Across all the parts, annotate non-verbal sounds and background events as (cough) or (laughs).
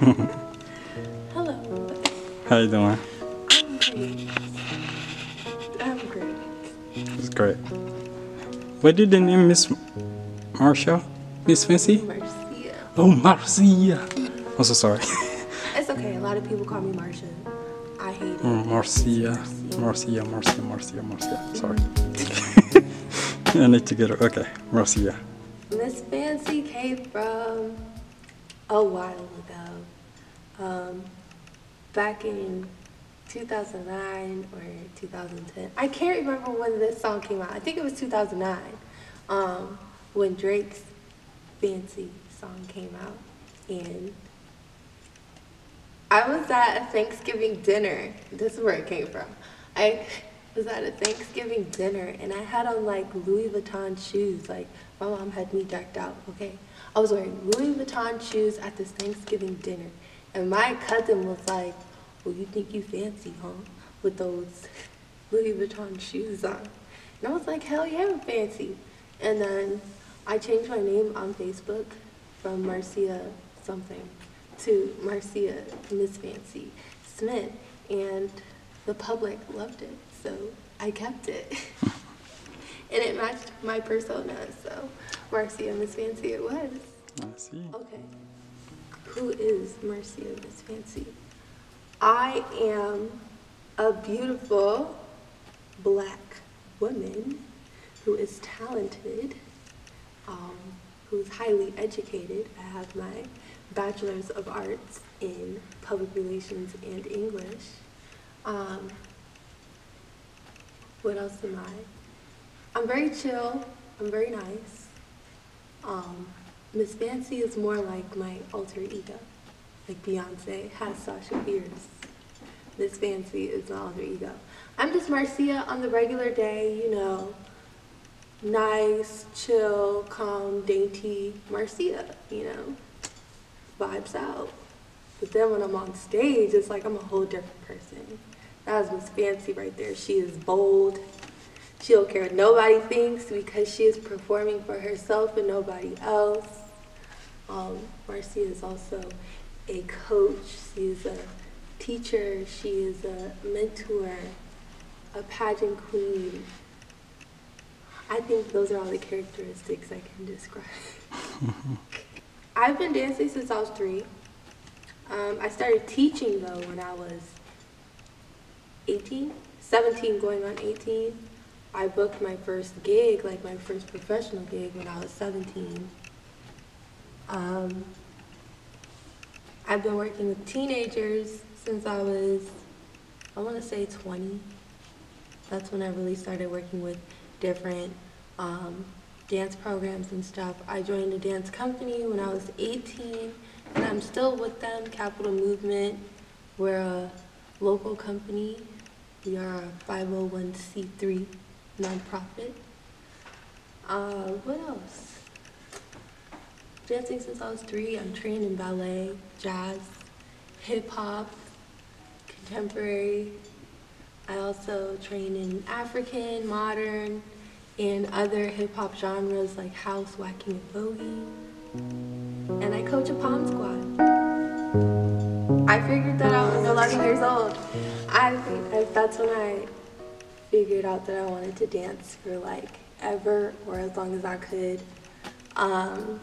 (laughs) Hello. How you doing? I'm great. I'm great. It's great. What did the name Miss Marcia? Miss Fancy? Marcia. Oh, Marcia. I'm so sorry. (laughs) It's okay. A lot of people call me Marcia. I hate it. Mm, Marcia. Marcia, Marcia, Marcia, Marcia. Sorry. (laughs) I need to get her. Okay, Marcia. Miss Fancy came from a while. Um, back in 2009 or 2010. I can't remember when this song came out. I think it was 2009 um, when Drake's Fancy song came out. And I was at a Thanksgiving dinner. This is where it came from. I was at a Thanksgiving dinner and I had on like Louis Vuitton shoes. Like my mom had me decked out, okay? I was wearing Louis Vuitton shoes at this Thanksgiving dinner. And my cousin was like, well, you think you fancy, huh? With those Louis Vuitton shoes on. And I was like, hell yeah, I'm fancy. And then I changed my name on Facebook from Marcia something to Marcia Miss Fancy Smith. And the public loved it, so I kept it. (laughs) and it matched my persona, so Marcia Miss Fancy it was. I see. Okay. Who is Mercy Marcia Miss Fancy? I am a beautiful black woman who is talented, um, who is highly educated. I have my Bachelor's of Arts in Public Relations and English. Um, what else am I? I'm very chill. I'm very nice. Um, Miss Fancy is more like my alter ego. Like Beyonce has Sasha Fierce. Miss Fancy is my alter ego. I'm just Marcia on the regular day, you know, nice, chill, calm, dainty Marcia, you know, vibes out. But then when I'm on stage, it's like I'm a whole different person. That's Miss Fancy right there. She is bold. She don't care what nobody thinks because she is performing for herself and nobody else. Um, Marcia is also a coach. She is a teacher. She is a mentor, a pageant queen. I think those are all the characteristics I can describe. (laughs) I've been dancing since I was three. Um, I started teaching though when I was 18, 17 going on 18. I booked my first gig, like my first professional gig when I was 17. Um, I've been working with teenagers since I was, I want to say 20. That's when I really started working with different um, dance programs and stuff. I joined a dance company when I was 18, and I'm still with them, Capital Movement. We're a local company. We are a 501c3 nonprofit. Uh, what else? Dancing since I was three. I'm trained in ballet, jazz, hip hop, contemporary. I also train in African, modern, and other hip hop genres like house, waacking, and boogie. And I coach a pom squad. I figured that out when I was 11 years old. I, I that's when I figured out that I wanted to dance for like ever or as long as I could. Um,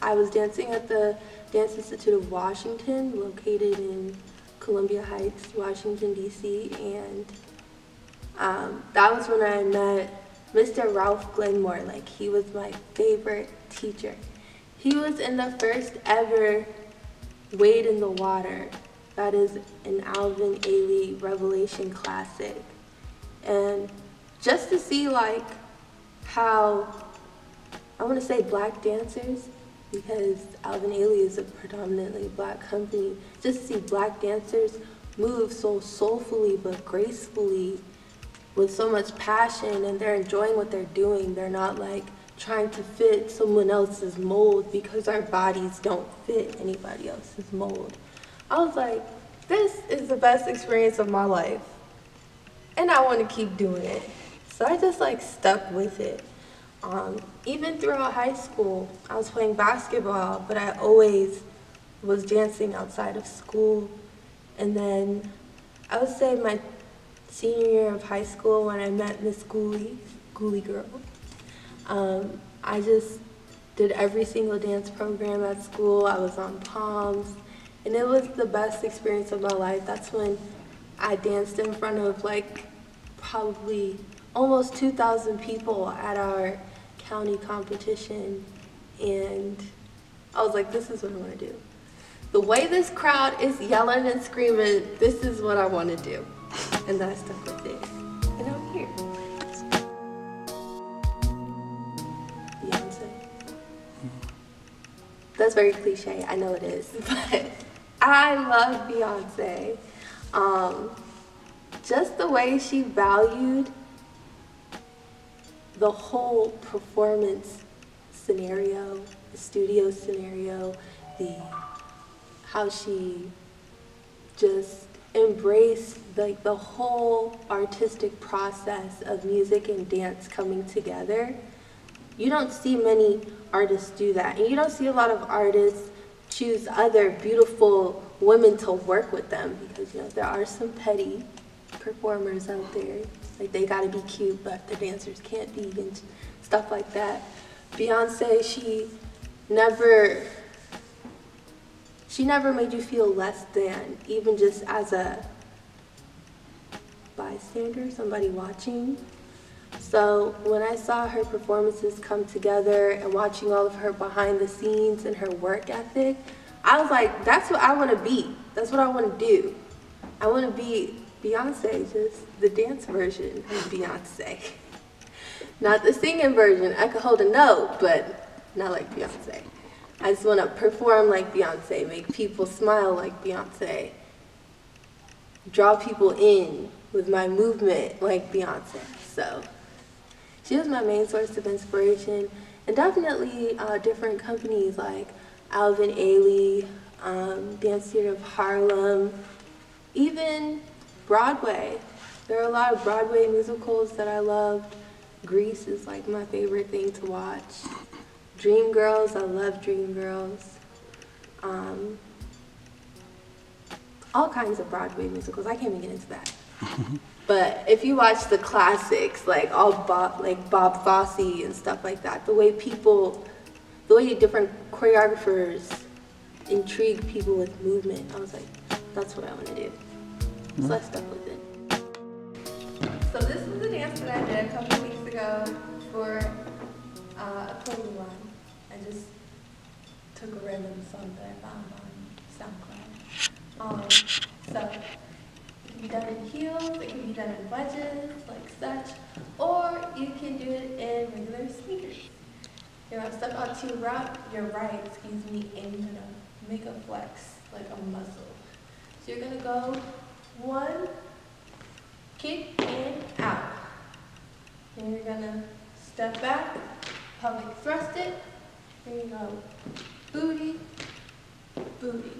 I was dancing at the Dance Institute of Washington, located in Columbia Heights, Washington, D.C., and um, that was when I met Mr. Ralph Glenmore. Like, he was my favorite teacher. He was in the first ever Wade in the Water. That is an Alvin Ailey Revelation classic. And just to see, like, how, I want to say black dancers, because Alvin Ailey is a predominantly black company, just to see black dancers move so soulfully but gracefully with so much passion and they're enjoying what they're doing. They're not like trying to fit someone else's mold because our bodies don't fit anybody else's mold. I was like, this is the best experience of my life. And I want to keep doing it. So I just like stuck with it. Um, even throughout high school, I was playing basketball, but I always was dancing outside of school. And then I would say my senior year of high school when I met Miss Gooley, Gooley Girl. Um, I just did every single dance program at school. I was on Poms, and it was the best experience of my life. That's when I danced in front of like probably almost 2,000 people at our county competition, and I was like, this is what I want to do. The way this crowd is yelling and screaming, this is what I want to do. And I stuck with it. And I'm here. Beyonce. That's very cliche, I know it is, (laughs) but I love Beyonce. Um, just the way she valued the whole performance scenario, the studio scenario, the how she just embraced like the whole artistic process of music and dance coming together. You don't see many artists do that. And you don't see a lot of artists choose other beautiful women to work with them because you know there are some petty performers out there. Like they gotta be cute, but the dancers can't be and stuff like that. Beyonce, she never she never made you feel less than, even just as a bystander, somebody watching. So when I saw her performances come together and watching all of her behind the scenes and her work ethic, I was like, that's what I want to be. That's what I want to do. I want to be Beyonce, just the dance version of Beyonce. Not the singing version. I could hold a note, but not like Beyonce. I just want to perform like Beyonce, make people smile like Beyonce, draw people in with my movement like Beyonce. So she was my main source of inspiration, and definitely uh, different companies like Alvin Ailey, um, Dance Theater of Harlem, even Broadway. There are a lot of Broadway musicals that I loved. Grease is like my favorite thing to watch. Dreamgirls, I love Dreamgirls. Um, all kinds of Broadway musicals. I can't even get into that. (laughs) but if you watch the classics, like all Bob, like Bob Fosse and stuff like that, the way people, the way different choreographers intrigue people with movement, I was like, that's what I want to do. So I stuck with it. So this is a dance that I did a couple weeks ago for uh, a clothing line. I just took a random song that I found on SoundCloud. Um, so it can be done in heels, it can be done in wedges, like such, or you can do it in regular sneakers. You're gonna step out to your right, your right, excuse me, and you're gonna make a flex, like a muscle. So you're gonna go one, kick and out. Then you're gonna step back, pelvic thrust it, then you go booty, booty.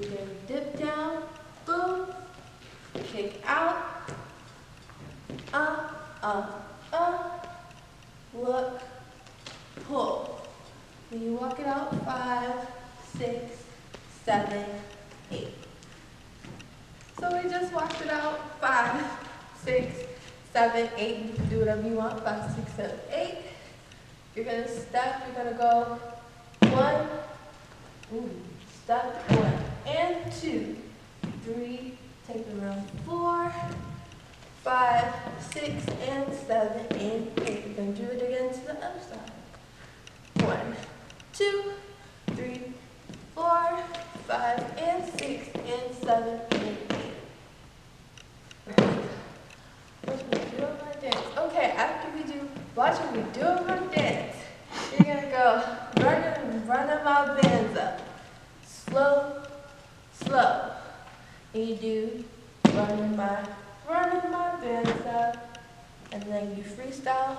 You're gonna dip down, boom, kick out, up, up, up, look, pull. Then you walk it out five, six, seven, eight. So we just walked it out. Five, six, seven, eight. You can do whatever you want. Five, six, seven, eight. You're gonna step. You're gonna go one, ooh, step one and two, three. Take the round four, five, six, and seven, and eight. You're gonna do it again to the other side. One, two, three, four, five, and six, and seven, and eight. Okay, after watch me do my dance. You're gonna go running, running my bands up. Slow, slow. And you do running my, running my bands up. And then you freestyle,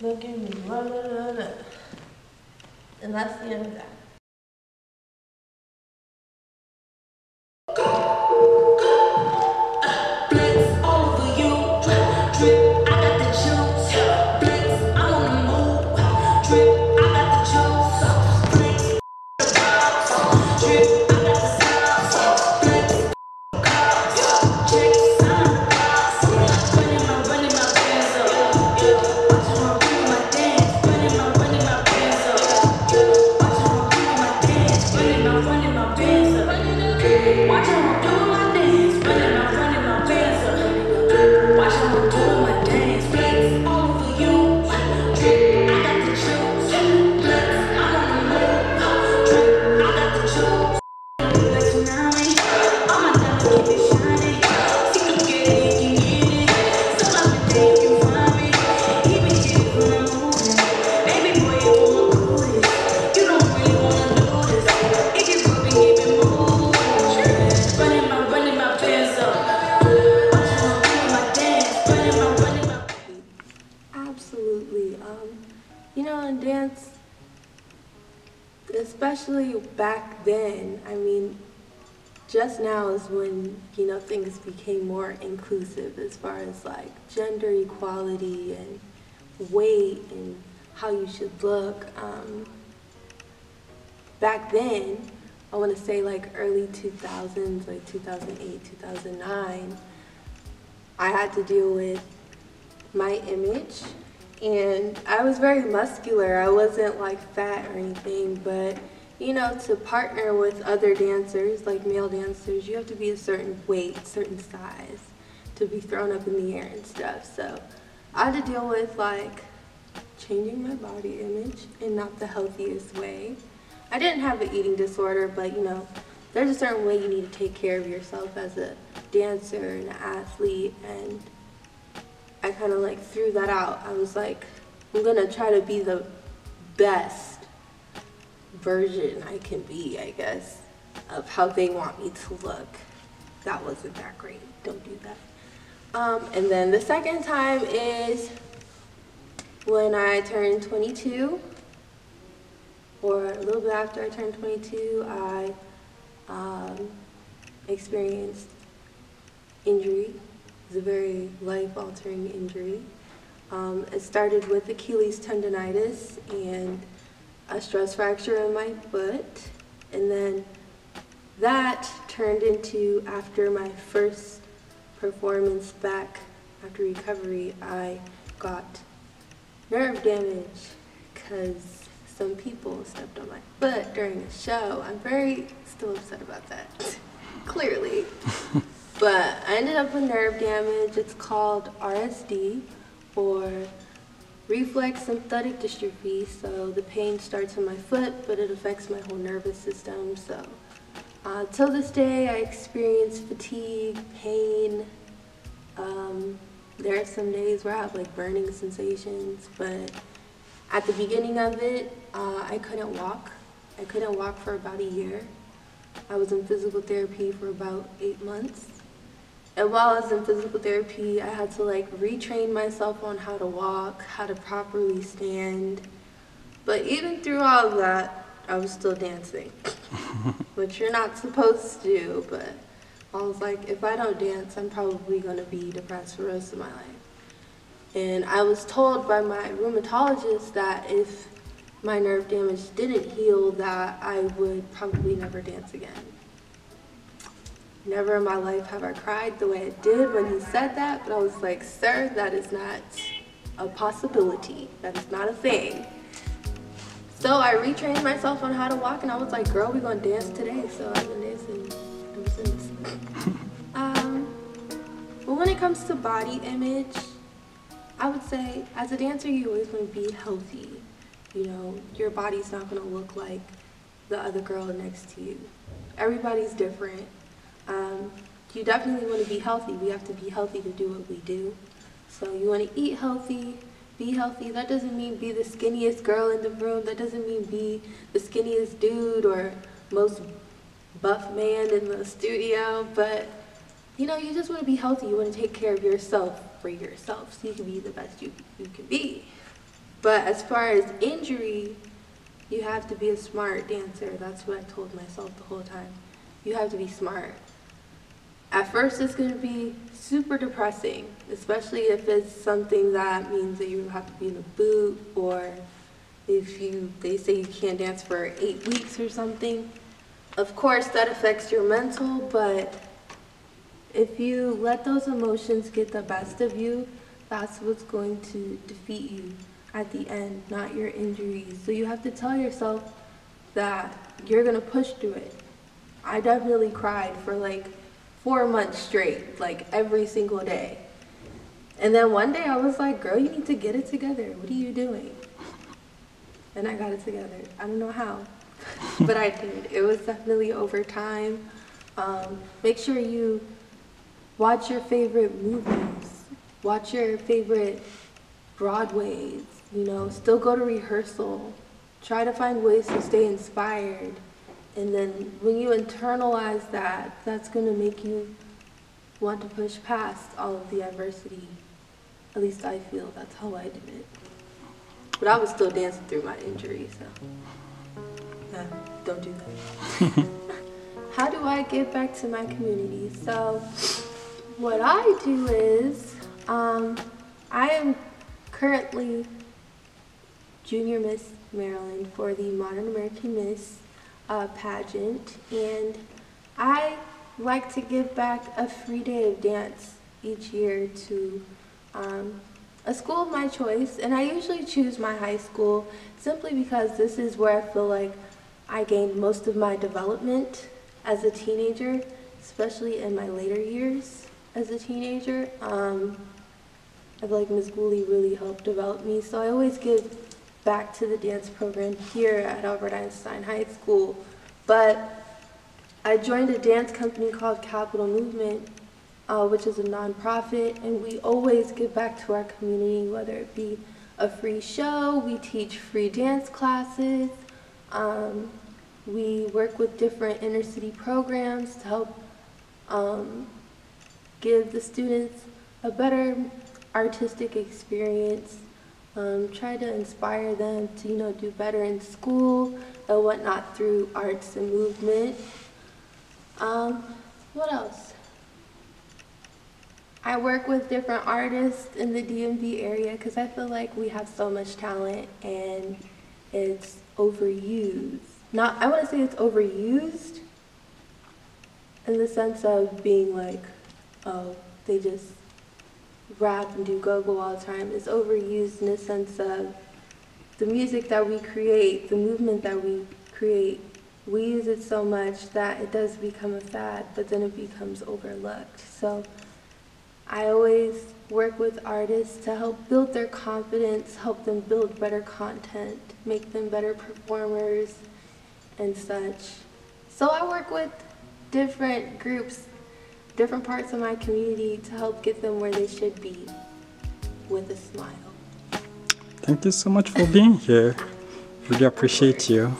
looking running, running. And that's the end of that. When, you know, things became more inclusive as far as like gender equality and weight and how you should look. Um, back then, I want to say like early 2000s, like 2008, 2009, I had to deal with my image and I was very muscular. I wasn't like fat or anything, but you know, to partner with other dancers, like male dancers, you have to be a certain weight, certain size to be thrown up in the air and stuff. So I had to deal with like changing my body image in not the healthiest way. I didn't have an eating disorder, but you know, there's a certain way you need to take care of yourself as a dancer and an athlete and I kind of like threw that out. I was like, I'm gonna try to be the best version I can be, I guess, of how they want me to look. That wasn't that great. Don't do that. Um, and then the second time is when I turned 22, or a little bit after I turned 22, I um, experienced injury. It was a very life-altering injury. Um, it started with Achilles tendonitis and a stress fracture in my foot. And then that turned into, after my first performance back after recovery, I got nerve damage because some people stepped on my foot during a show. I'm very still upset about that, (laughs) clearly. (laughs) but I ended up with nerve damage. It's called RSD, or reflex sympathetic dystrophy, so the pain starts in my foot, but it affects my whole nervous system. So uh, till this day, I experience fatigue, pain. Um, there are some days where I have like burning sensations, but at the beginning of it, uh, I couldn't walk. I couldn't walk for about a year. I was in physical therapy for about eight months. And while I was in physical therapy, I had to like retrain myself on how to walk, how to properly stand. But even through all of that, I was still dancing, (laughs) which you're not supposed to do. But I was like, if I don't dance, I'm probably going to be depressed for the rest of my life. And I was told by my rheumatologist that if my nerve damage didn't heal, that I would probably never dance again. Never in my life have I cried the way I did when he said that, but I was like, sir, that is not a possibility. That is not a thing. So I retrained myself on how to walk, and I was like, girl, we're gonna dance today. So I've been dancing ever since. (laughs) um, but when it comes to body image, I would say as a dancer, you always want to be healthy. You know, your body's not gonna look like the other girl next to you. Everybody's different. Um, you definitely want to be healthy. We have to be healthy to do what we do. So you want to eat healthy, be healthy. That doesn't mean be the skinniest girl in the room. That doesn't mean be the skinniest dude or most buff man in the studio. But, you know, you just want to be healthy. You want to take care of yourself for yourself so you can be the best you, you can be. But as far as injury, you have to be a smart dancer. That's what I told myself the whole time. You have to be smart. At first, it's going to be super depressing, especially if it's something that means that you have to be in a boot or if you they say you can't dance for eight weeks or something. Of course, that affects your mental, but if you let those emotions get the best of you, that's what's going to defeat you at the end, not your injuries. So you have to tell yourself that you're going to push through it. I definitely cried for like four months straight, like every single day. And then one day I was like, girl, you need to get it together. What are you doing? And I got it together. I don't know how, (laughs) but I did. It was definitely over time. Um, make sure you watch your favorite movies, watch your favorite Broadways, you know, still go to rehearsal. Try to find ways to stay inspired. And then when you internalize that, that's going to make you want to push past all of the adversity. At least I feel that's how I did it. But I was still dancing through my injury, so don't do that. (laughs) How do I give back to my community? So, what I do is, um, I am currently Junior Miss Maryland for the Modern American Miss uh, pageant, and I like to give back a free day of dance each year to um, a school of my choice, and I usually choose my high school simply because this is where I feel like I gained most of my development as a teenager, especially in my later years as a teenager. Um, I feel like Ms. Gooley really helped develop me, so I always give back to the dance program here at Albert Einstein High School. But I joined a dance company called Capital Movement, uh, which is a nonprofit, and we always give back to our community, whether it be a free show, we teach free dance classes, um, we work with different inner city programs to help um, give the students a better artistic experience, um, try to inspire them to, you know, do better in school and whatnot through arts and movement. Um, what else? I work with different artists in the DMV area because I feel like we have so much talent and it's overused. Not, I want to say it's overused in the sense of being like, oh, they just rap and do go-go all the time. It's overused in the sense of the music that we create, the movement that we create, we use it so much that it does become a fad, but then it becomes overlooked. So I always work with artists to help build their confidence, help them build better content, make them better performers and such. So I work with different groups, different parts of my community to help get them where they should be with a smile. Thank you so much for being here. Really appreciate you.